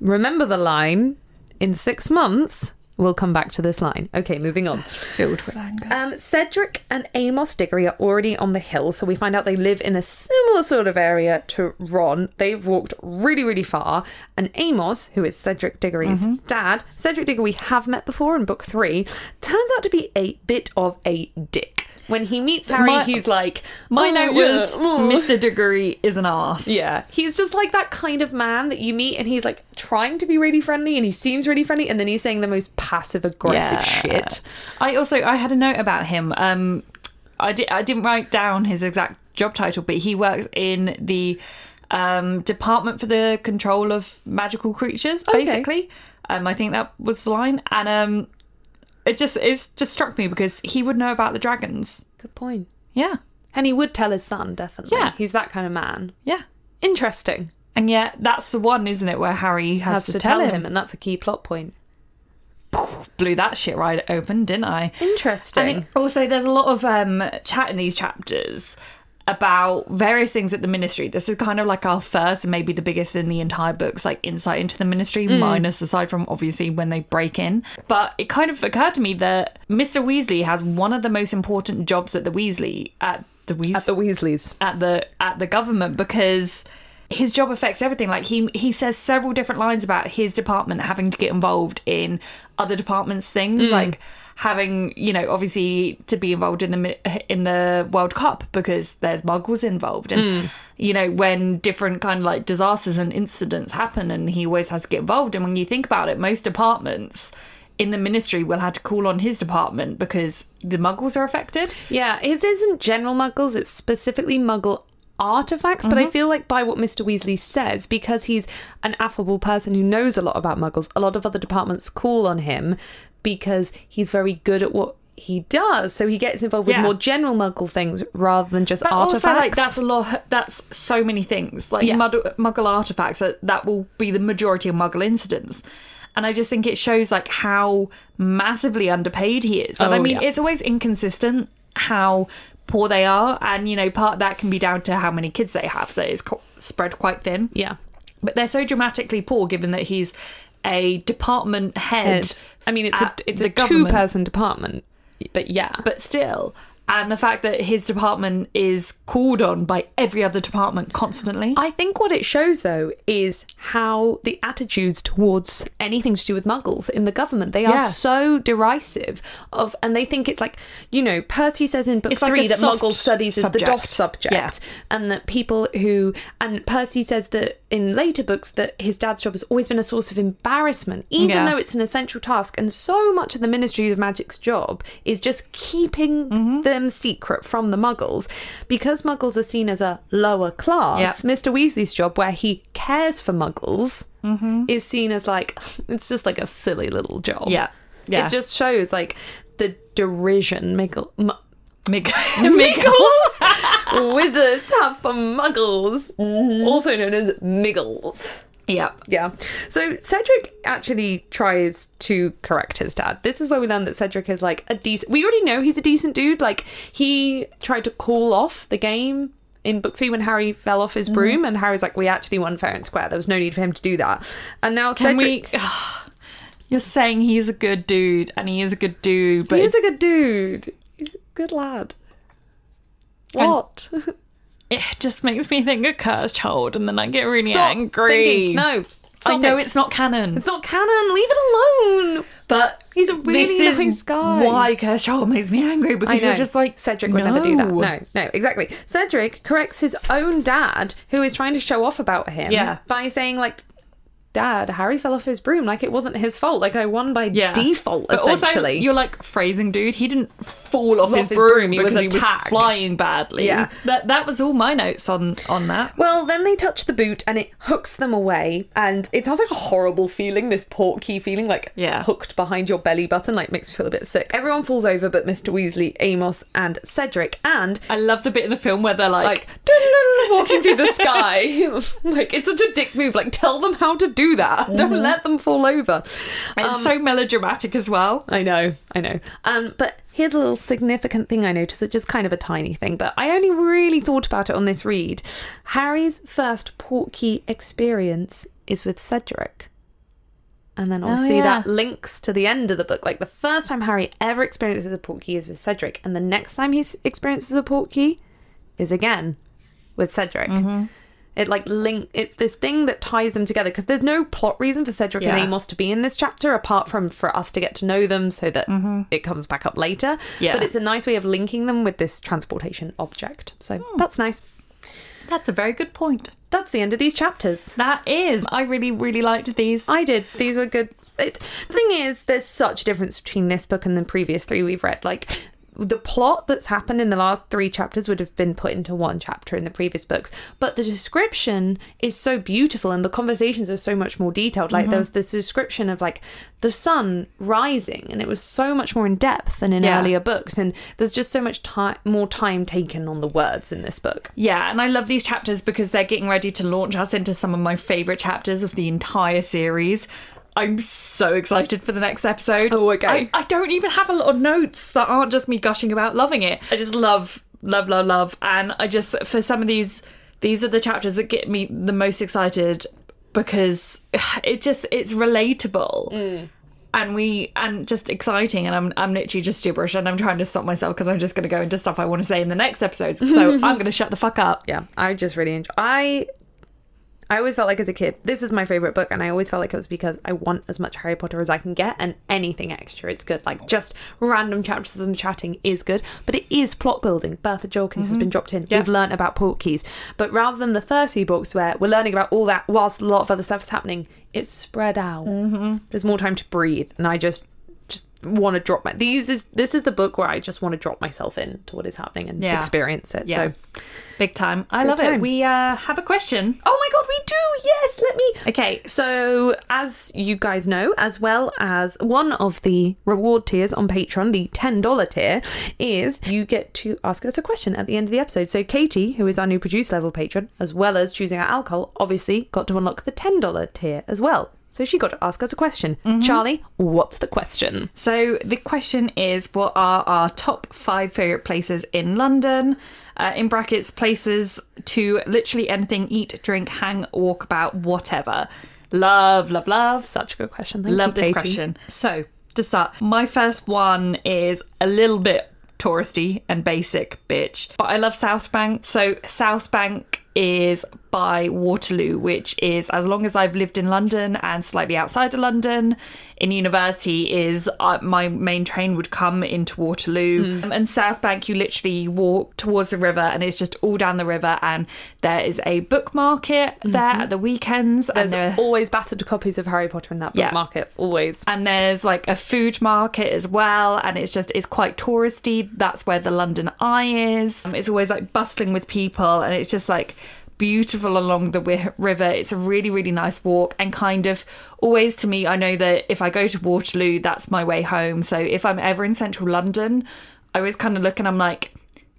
Remember the line. In six months, we'll come back to this line. Okay, moving on. filled with anger. Um, Cedric and Amos Diggory are already on the hill, so we find out they live in a similar sort of area to Ron. They've walked really, really far. And Amos, who is Cedric Diggory's Mm-hmm. dad, Cedric Diggory we have met before in book three, turns out to be a bit of a dick. When he meets Harry, My- he's like, My "Oh, note yeah, was oh." Mr. Diggory is an ass. Yeah, he's just like that kind of man that you meet, and he's like trying to be really friendly, and he seems really friendly, and then he's saying the most passive aggressive shit. I also I had a note about him. Um, I did I didn't write down his exact job title, but he works in the um department for the control of magical creatures. Okay. Basically, um, I think that was the line, and um, it just it just struck me because he would know about the dragons. Good point. Yeah, And he would tell his son, definitely. Yeah. he's that kind of man. yeah. Interesting. And yet, that's the one, isn't it, where Harry has, Has to, tell him, and that's a key plot point. Blew that shit right open, didn't I? Interesting. And it- also, there's a lot of um, chat in these chapters about various things at the ministry. This is kind of like our first and maybe the biggest in the entire books, like insight into the ministry, mm. minus aside from obviously when they break in. But it kind of occurred to me that Mr. Weasley has one of the most important jobs at the Weasley at the Weasley At the Weasleys. at the at the government because his job affects everything like he he says several different lines about his department having to get involved in other departments things mm. like having you know obviously to be involved in the in the world cup because there's muggles involved. And hmm. you know when different kind of like disasters and incidents happen and he always has to get involved. And when you think about it most departments in the ministry will have to call on his department because the muggles are affected. Yeah, his isn't general muggles, it's specifically muggle artifacts, but I mm-hmm. feel like by what Mr. Weasley says, because he's an affable person who knows a lot about muggles, a lot of other departments call on him because he's very good at what he does. So he gets involved with Yeah. more general muggle things rather than just But artifacts. also, like that's a lot. That's so many things. Like Yeah. muggle, muggle artifacts. That that will be the majority of Muggle incidents. And I just think it shows like how massively underpaid he is. And I Oh, mean, yeah. it's always inconsistent how poor they are, and you know, part of that can be down to how many kids they have. That is co- spread quite thin. yeah. But they're so dramatically poor, given that he's a department head. Head. I mean, it's a it's a government. two person department, but yeah, but still. And the fact that his department is called on by every other department constantly. I think what it shows though is how the attitudes towards anything to do with muggles in the government they Yeah. are so derisive of and they think it's like you know Percy says in book It's 3 a that muggle studies is the subject. doff subject Yeah. and that people who and Percy says that in later books that his dad's job has always been a source of embarrassment even Yeah. though it's an essential task and so much of the Ministry of Magic's job is just keeping Mm-hmm. Them secret from the muggles because muggles are seen as a lower class Yeah. Mr. Weasley's job, where he cares for muggles, Mm-hmm. is seen as like it's just like a silly little job. Yeah. Yeah. It just shows like the derision Miggle, m- Mig- Miggles wizards have for muggles, also known as Miggles. Yeah. Yeah. So Cedric actually tries to correct his dad. This is where we learn that Cedric is like a decent. We already know he's a decent dude. Like he tried to call off the game in book three when Harry fell off Mm-hmm. his broom, and Harry's like, "We actually won fair and square. There was no need for him to do that." And now Can Cedric. we? You're saying he's a good dude, and he is a good dude, but He's a good dude. He's a good lad. And- What? it just makes me think of cursed child, and then I get really Stop angry. thinking. No. I know oh, it. it's not canon, It's not canon. Leave it alone. but He's a really nice guy. Why cursed child makes me angry because you're just like Cedric would never do that. no. No, no, exactly. Cedric corrects his own dad, who is trying to show off about him, Yeah. by saying like, dad, Harry fell off his broom. Like it wasn't his fault. Like I won by Yeah. default, But essentially. also, you're like phrasing, dude. He didn't fall off, Off his, his broom, broom, he was he was flying badly. Yeah. that that was all my notes on on that. Well, then they touch the boot and it hooks them away, and it sounds like a horrible feeling. This portkey feeling, like Yeah. hooked behind your belly button, like makes me feel a bit sick. Everyone falls over, but Mr. Weasley, Amos, and Cedric, and I love the bit in the film where they're like, like walking through the sky. like it's such a dick move. Like tell them how to do that. Don't let them fall over. it's Um, so melodramatic as well. I know, I know. Um, but here's a little significant thing I noticed, which is kind of a tiny thing, but I only really thought about it on this read. Harry's first portkey experience is with Cedric. And then obviously yeah. that links to the end of the book. Like the first time Harry ever experiences a portkey is with Cedric, and the next time he experiences a portkey is again with Cedric. It like link. It's this thing that ties them together because there's no plot reason for Cedric and Amos to be in this chapter apart from for us to get to know them so that mm-hmm. it comes back up later. Yeah. But it's a nice way of linking them with this transportation object. So hmm. that's nice. That's a very good point. That's the end of these chapters. That is. I really, really liked these. I did. These were good. It, the thing is, there's such a difference between this book and the previous three we've read. Like, the plot that's happened in the last three chapters would have been put into one chapter in the previous books, but the description is so beautiful and the conversations are so much more detailed. Like, there mm-hmm. was this description of like the sun rising, and it was so much more in depth than in Yeah. earlier books. And there's just so much time, more time taken on the words in this book. Yeah, and I love these chapters because they're getting ready to launch us into some of my favourite chapters of the entire series. I'm so excited for the next episode. Oh, okay. I, I don't even have a lot of notes that aren't just me gushing about loving it. I just love, love, love, love. And I just, for some of these, these are the chapters that get me the most excited because it just, it's relatable. Mm. And we and just exciting, and I'm I'm literally just gibberish, and I'm trying to stop myself because I'm just going to go into stuff I want to say in the next episodes. So I'm going to shut the fuck up. yeah i just really enjoy i i always felt like as a kid this is my favorite book and i always felt like it was because i want as much harry potter as i can get and anything extra it's good. Like just random chapters of them chatting is good but it is plot building. Bertha jorkins has been dropped in. Yeah. we've learned about portkeys but rather than the first few books where we're learning about all that whilst a lot of other stuff is happening it's spread out. Mm-hmm. there's more time to breathe and i just just want to drop my these is this is the book where i just want to drop myself in to what is happening and Yeah. experience it Yeah. so Big time. I love time. it. We uh, have a question. Oh my god, we do! Yes, let me. Okay, So, as you guys know, as well as one of the reward tiers on Patreon, the $10 tier, is you get to ask us a question at the end of the episode. So, Katie, who is our new produce level patron, as well as choosing our alcohol, obviously got to unlock the $10 tier as well. So, she got to ask us a question. Charlie, what's the question? So the question is, what are our top five favorite places in London? Uh, in brackets, places to literally anything: eat, drink, hang, walk about, whatever. Love, love, love. Such a good question. Thank Love you, this Katie. question. So, to start, my first one is a little bit touristy and basic, bitch. But I love South Bank. So, South Bank is by Waterloo, which is as long as I've lived in London and slightly outside of London. In university, is uh, my main train would come into Waterloo, Um, and South Bank. You literally walk towards the river, and it's just all down the river. And there is a book market there at the weekends, There's and there, always battered copies of Harry Potter in that book Yeah. market. Always. and there's like a food market as well and it's just it's quite touristy that's where the london eye is Um, it's always like bustling with people and it's just like beautiful along the river it's a really really nice walk and kind of always to me i know that if i go to waterloo that's my way home so if i'm ever in central london i always kind of look and i'm like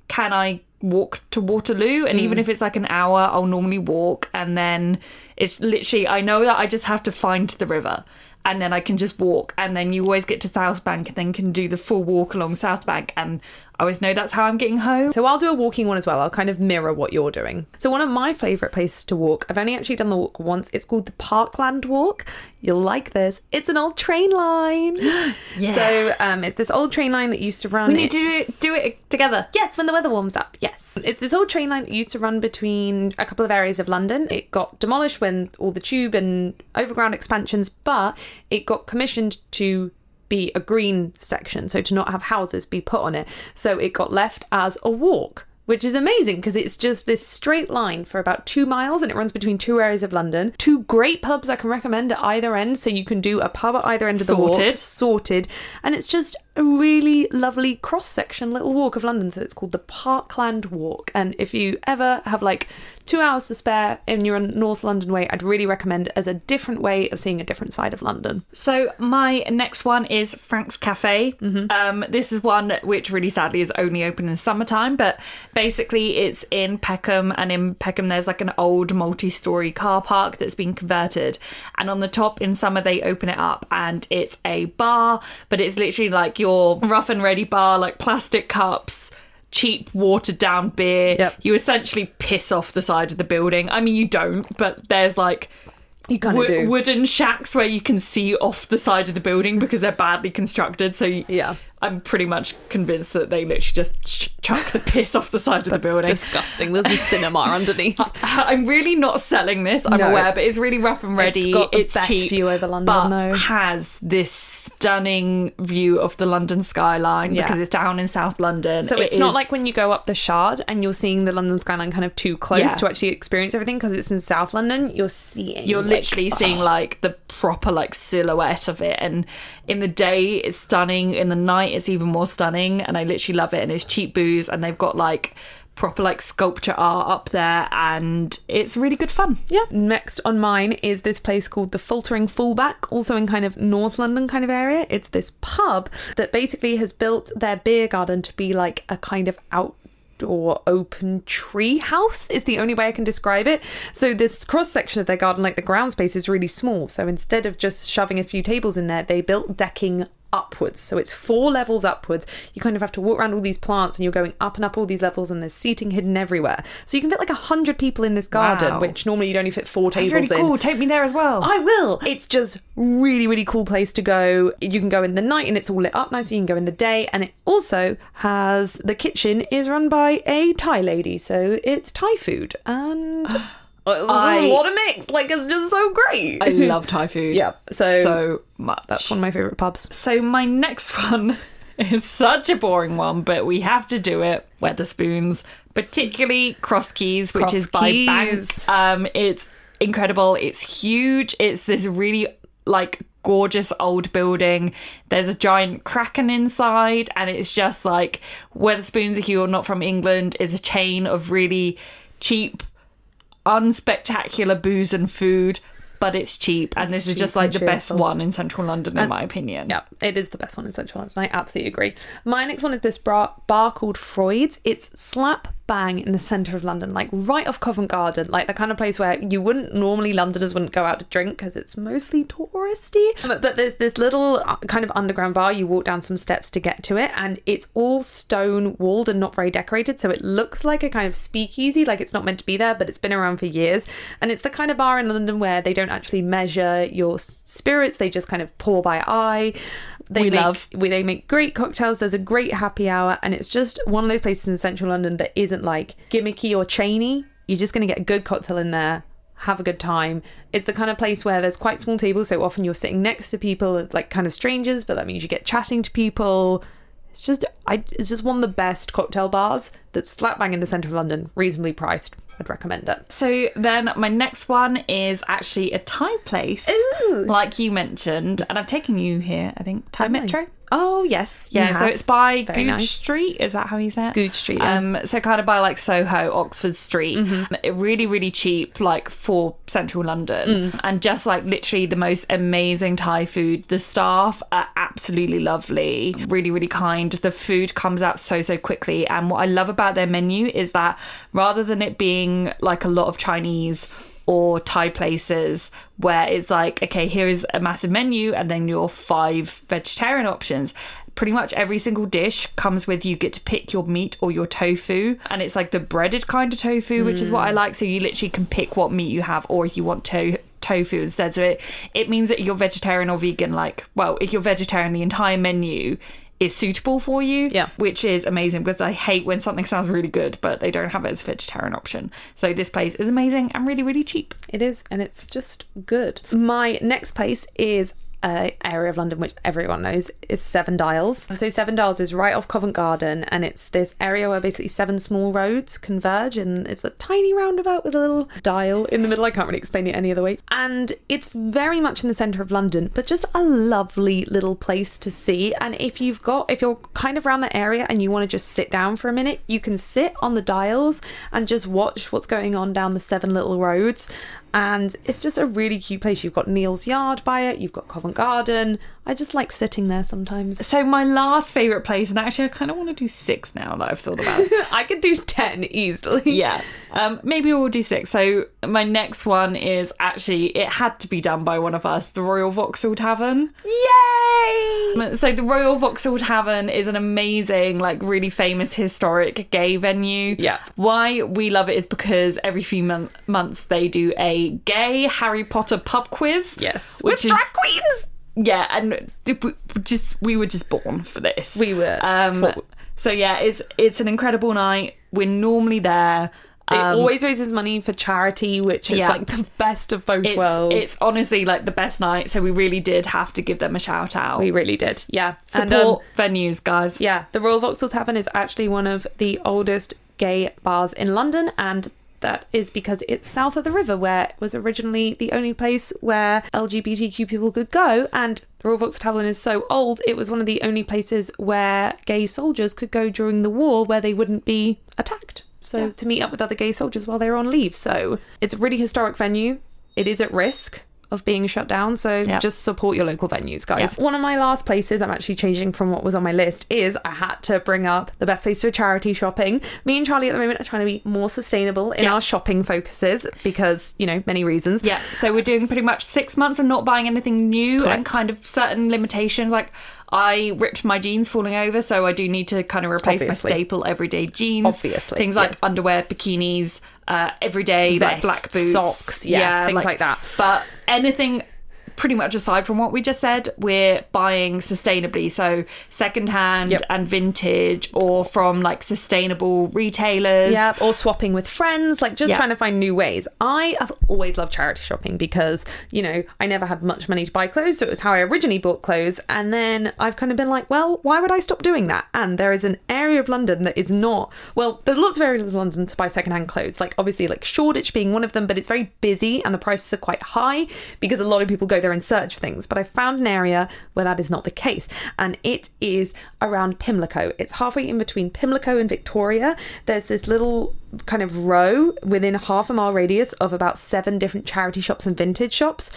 can I walk to Waterloo? And even mm. if it's like an hour, I'll normally walk. And then it's literally, I know that I just have to find the river and then I can just walk. And then you always get to South Bank and then can do the full walk along South Bank. And I always know that's how I'm getting home. So I'll do a walking one as well. I'll kind of mirror what you're doing. So one of my favourite places to walk, I've only actually done the walk once. It's called the Parkland Walk. You'll like this. It's an old train line. Yeah. So um, it's this old train line that used to run. we need to do it, do it together. Yes, when the weather warms up. Yes. It's this old train line that used to run between a couple of areas of London. It got demolished when all the tube and overground expansions, but it got commissioned to be a green section, so to not have houses be put on it. So it got left as a walk. which is amazing because it's just this straight line for about two miles and it runs between two areas of London. Two great pubs I can recommend at either end. So you can do a pub at either end of the walk. Sorted. Sorted. And it's just a really lovely cross section little walk of London. So it's called the Parkland Walk. And if you ever have like two hours to spare and you're in North London way, I'd really recommend as a different way of seeing a different side of London. So my next one is Frank's Cafe. Um, this is one which really sadly is only open in summertime, but basically it's in Peckham, and in Peckham there's like an old multi-story car park that's been converted, and on the top in summer they open it up, and it's a bar, but it's literally like your rough and ready bar, like plastic cups. Cheap watered down beer. Yep. You essentially piss off the side of the building. I mean, you don't, but there's like You kind wo- do. wooden shacks where you can see off the side of the building because they're badly constructed. So you- Yeah. I'm pretty much convinced that they literally just ch- chuck the piss off the side of the building. disgusting. There's a cinema underneath. I'm really not selling this. I'm No, aware, it's- but it's really rough and ready. It's got the best cheap, view over London, but though. has this stunning view of the London skyline Yeah. because it's down in South London. So It it's not like when you go up the Shard and you're seeing the London skyline kind of too close Yeah. to actually experience everything because it's in South London. You're seeing you're like, literally seeing like the proper like silhouette of it and in the day it's stunning in the night it's even more stunning and i literally love it and it's cheap booze and they've got like proper like sculpture art up there and it's really good fun Yeah. Next on mine is this place called the Faltering Fullback, also in kind of North London kind of area. It's this pub that basically has built their beer garden to be like a kind of outdoor open tree house is the only way I can describe it. So this cross section of their garden, like the ground space is really small. So instead of just shoving a few tables in there, they built decking upwards. So it's four levels upwards. You kind of have to walk around all these plants and you're going up and up all these levels and there's seating hidden everywhere. So you can fit like a hundred people in this garden, Wow. which normally you'd only fit four tables it's really in. cool take me there as well I will. It's just really, really cool place to go. You can go in the night and it's all lit up nicely. You can go in the day, and it also has the kitchen is run by a Thai lady, so it's Thai food and. I- what a mix! Like it's just so great. i love thai food Yeah, so- so much That's one of my favorite pubs. So my next one is such a boring one, but we have to do it. Wetherspoons, particularly Cross Keys, which Cross is by Keys. Banks. Um, it's incredible. It's huge. It's this really like gorgeous old building. There's a giant kraken inside, and it's just like Wetherspoons. If you're not from England, is a chain of really cheap unspectacular booze and food, but it's cheap. And this is just like and the best one in central London, in my opinion. Yeah, it is the best one in Central London. I absolutely agree. My next one is this bar, bar called Freud's. It's slap bang in the centre of London, like right off Covent Garden, like the kind of place where you wouldn't normally Londoners wouldn't go out to drink because it's mostly touristy. But, there's this little uh, kind of underground bar. You walk down some steps to get to it, and it's all stone walled and not very decorated, so it looks like a kind of speakeasy, like it's not meant to be there, but it's been around for years. And it's the kind of bar in London where they don't actually measure your spirits; they just kind of pour by eye. They We make, love. we- They make great cocktails. There's a great happy hour, and it's just one of those places in central London that isn't like gimmicky or chainy. You're just going to get a good cocktail in there, have a good time. It's the kind of place where there's quite small tables, so often you're sitting next to people, like kind of strangers, but that means you get chatting to people. It's just, I, it's just one of the best cocktail bars that's slap bang in the centre of London, reasonably priced. I'd recommend it. So then my next one is actually a Thai place, Ooh. like you mentioned, and I've taken you here. I think Thai Metro. Oh yes, Yeah, so it's by Very Gooch nice. Street. Is that how you say it? Gooch Street, yeah. Um, so kind of by like Soho, Oxford Street. Mm-hmm. Really, really cheap, like for central London, Mm. and just like literally the most amazing Thai food. The staff are absolutely lovely, really, really kind. The food comes out so so quickly, and what I love about their menu is that rather than it being like a lot of Chinese or Thai places where it's like, okay, here's a massive menu and then your five vegetarian options. Pretty much every single dish comes with you get to pick your meat or your tofu, and it's like the breaded kind of tofu, which is what I hmm. like. So you literally can pick what meat you have, or if you want to tofu instead. So it it means that you're vegetarian or vegan. Like, well, if you're vegetarian, the entire menu is suitable for you Yeah. which is amazing because I hate when something sounds really good but they don't have it as a vegetarian option. So this place is amazing and really, really cheap. It is, and it's just good. My next place is uh, area of London which everyone knows is Seven Dials. So Seven Dials is right off Covent Garden, and it's this area where basically seven small roads converge, and it's a tiny roundabout with a little dial in the middle. I can't really explain it any other way. And it's very much in the centre of London, but just a lovely little place to see. And if you've got, if you're kind of around that area and you want to just sit down for a minute, you can sit on the dials and just watch what's going on down the seven little roads and it's just a really cute place. You've got Neal's Yard by it, you've got Covent Garden. I just like sitting there sometimes. So my last favourite place, and actually I kind of want to do six now that I've thought about. I could do 10 easily. yeah, um, maybe we'll do six. So my next one is actually, it had to be done by one of us, the Royal Vauxhall Tavern. Yay! So the Royal Vauxhall Tavern is an amazing, like really famous historic gay venue. Yeah. Why we love it is because every few mon- months they do a gay Harry Potter pub quiz. Yes. Which With is drag queens! yeah, and we just we were just born for this. We were. Um, we- so yeah, it's it's an incredible night. We're normally there. It Um, always raises money for charity, which is yeah. like the best of both it's, worlds. it's honestly like the best night, so we really did have to give them a shout out. we really did. Yeah. Support And, um, venues, guys. Yeah, the Royal Vauxhall Tavern is actually one of the oldest gay bars in London, and that is because it's south of the river, where it was originally the only place where LGBTQ people could go. And the Royal Vauxhall Tavern is so old, it was one of the only places where gay soldiers could go during the war where they wouldn't be attacked. So Yeah. to meet up with other gay soldiers while they were on leave. So it's a really historic venue. It is at risk of being shut down. So Yeah. just support your local venues, guys. Yeah. One of my last places, I'm actually changing from what was on my list, is I had to bring up the best place for charity shopping. Me and Charlie at the moment are trying to be more sustainable in Yeah. our shopping focuses because, you know, many reasons. Yeah, so we're doing pretty much six months of not buying anything new Correct. and kind of certain limitations. Like I ripped my jeans falling over, so I do need to kind of replace Obviously. my staple everyday jeans. Obviously, things yeah. like underwear, bikinis, uh, everyday like black boots, socks, yeah, things like that. But anything. Pretty much aside from what we just said, we're buying sustainably. So secondhand Yep. and vintage, or from like sustainable retailers. Yeah, or swapping with friends, like just Yeah. trying to find new ways. I have always loved charity shopping because, you know, I never had much money to buy clothes, so it was how I originally bought clothes. And then I've kind of been like, well, why would I stop doing that? And there is an area of London that is not, well, there's lots of areas of London to buy secondhand clothes, like obviously like Shoreditch being one of them, but it's very busy and the prices are quite high because a lot of people go there in search of things. But I found an area where that is not the case, and it is around Pimlico. It's halfway in between Pimlico and Victoria. There's this little kind of row within half a mile radius of about seven different charity shops and vintage shops.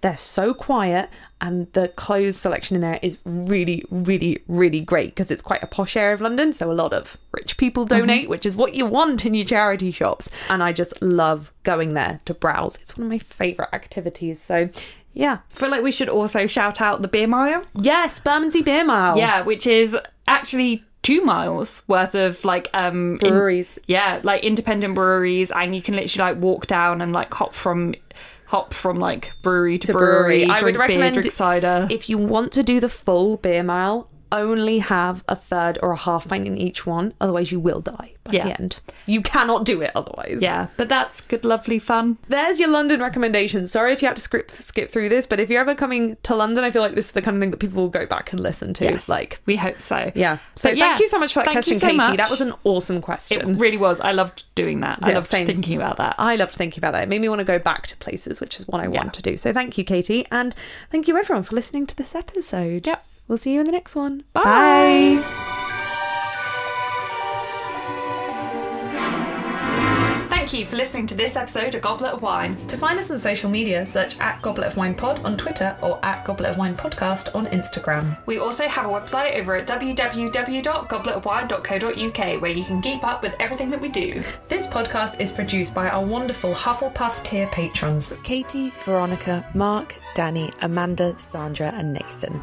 They're so quiet, and the clothes selection in there is really, really, really great because it's quite a posh area of London. So a lot of rich people mm-hmm. donate, which is what you want in your charity shops. And I just love going there to browse. It's one of my favourite activities. So, yeah. I feel like we should also shout out the beer mile. Yes, Bermondsey Beer Mile. Yeah, which is actually two miles worth of like um in- Breweries. yeah, like independent breweries, and you can literally like walk down and like hop from hop from like brewery to, brewery. I would drink recommend beer, drink cider. If you want to do the full beer mile, only have a third or a half pint in each one. Otherwise, you will die by Yeah. the end. You cannot do it otherwise. yeah, but that's good, lovely fun. There's your London recommendations. Sorry if you had to skip, skip through this, but if you're ever coming to London, I feel like this is the kind of thing that people will go back and listen to. Yes, Like, we hope so. yeah. So yeah, thank you so much for that question, so Katie. much. That was an awesome question. It really was. I loved doing that. I Yeah, loved same. thinking about that. I loved thinking about that. It made me want to go back to places, which is what I Yeah. want to do. So thank you, Katie. And thank you, everyone, for listening to this episode. Yep. We'll see you in the next one. Bye. Thank you for listening to this episode of Goblet of Wine. To find us on social media, search at Goblet of Wine Pod on Twitter or at Goblet of Wine Podcast on Instagram. We also have a website over at www.gobletofwine.co.uk where you can keep up with everything that we do. This podcast is produced by our wonderful Hufflepuff tier patrons Katie, Veronica, Mark, Danny, Amanda, Sandra, and Nathan.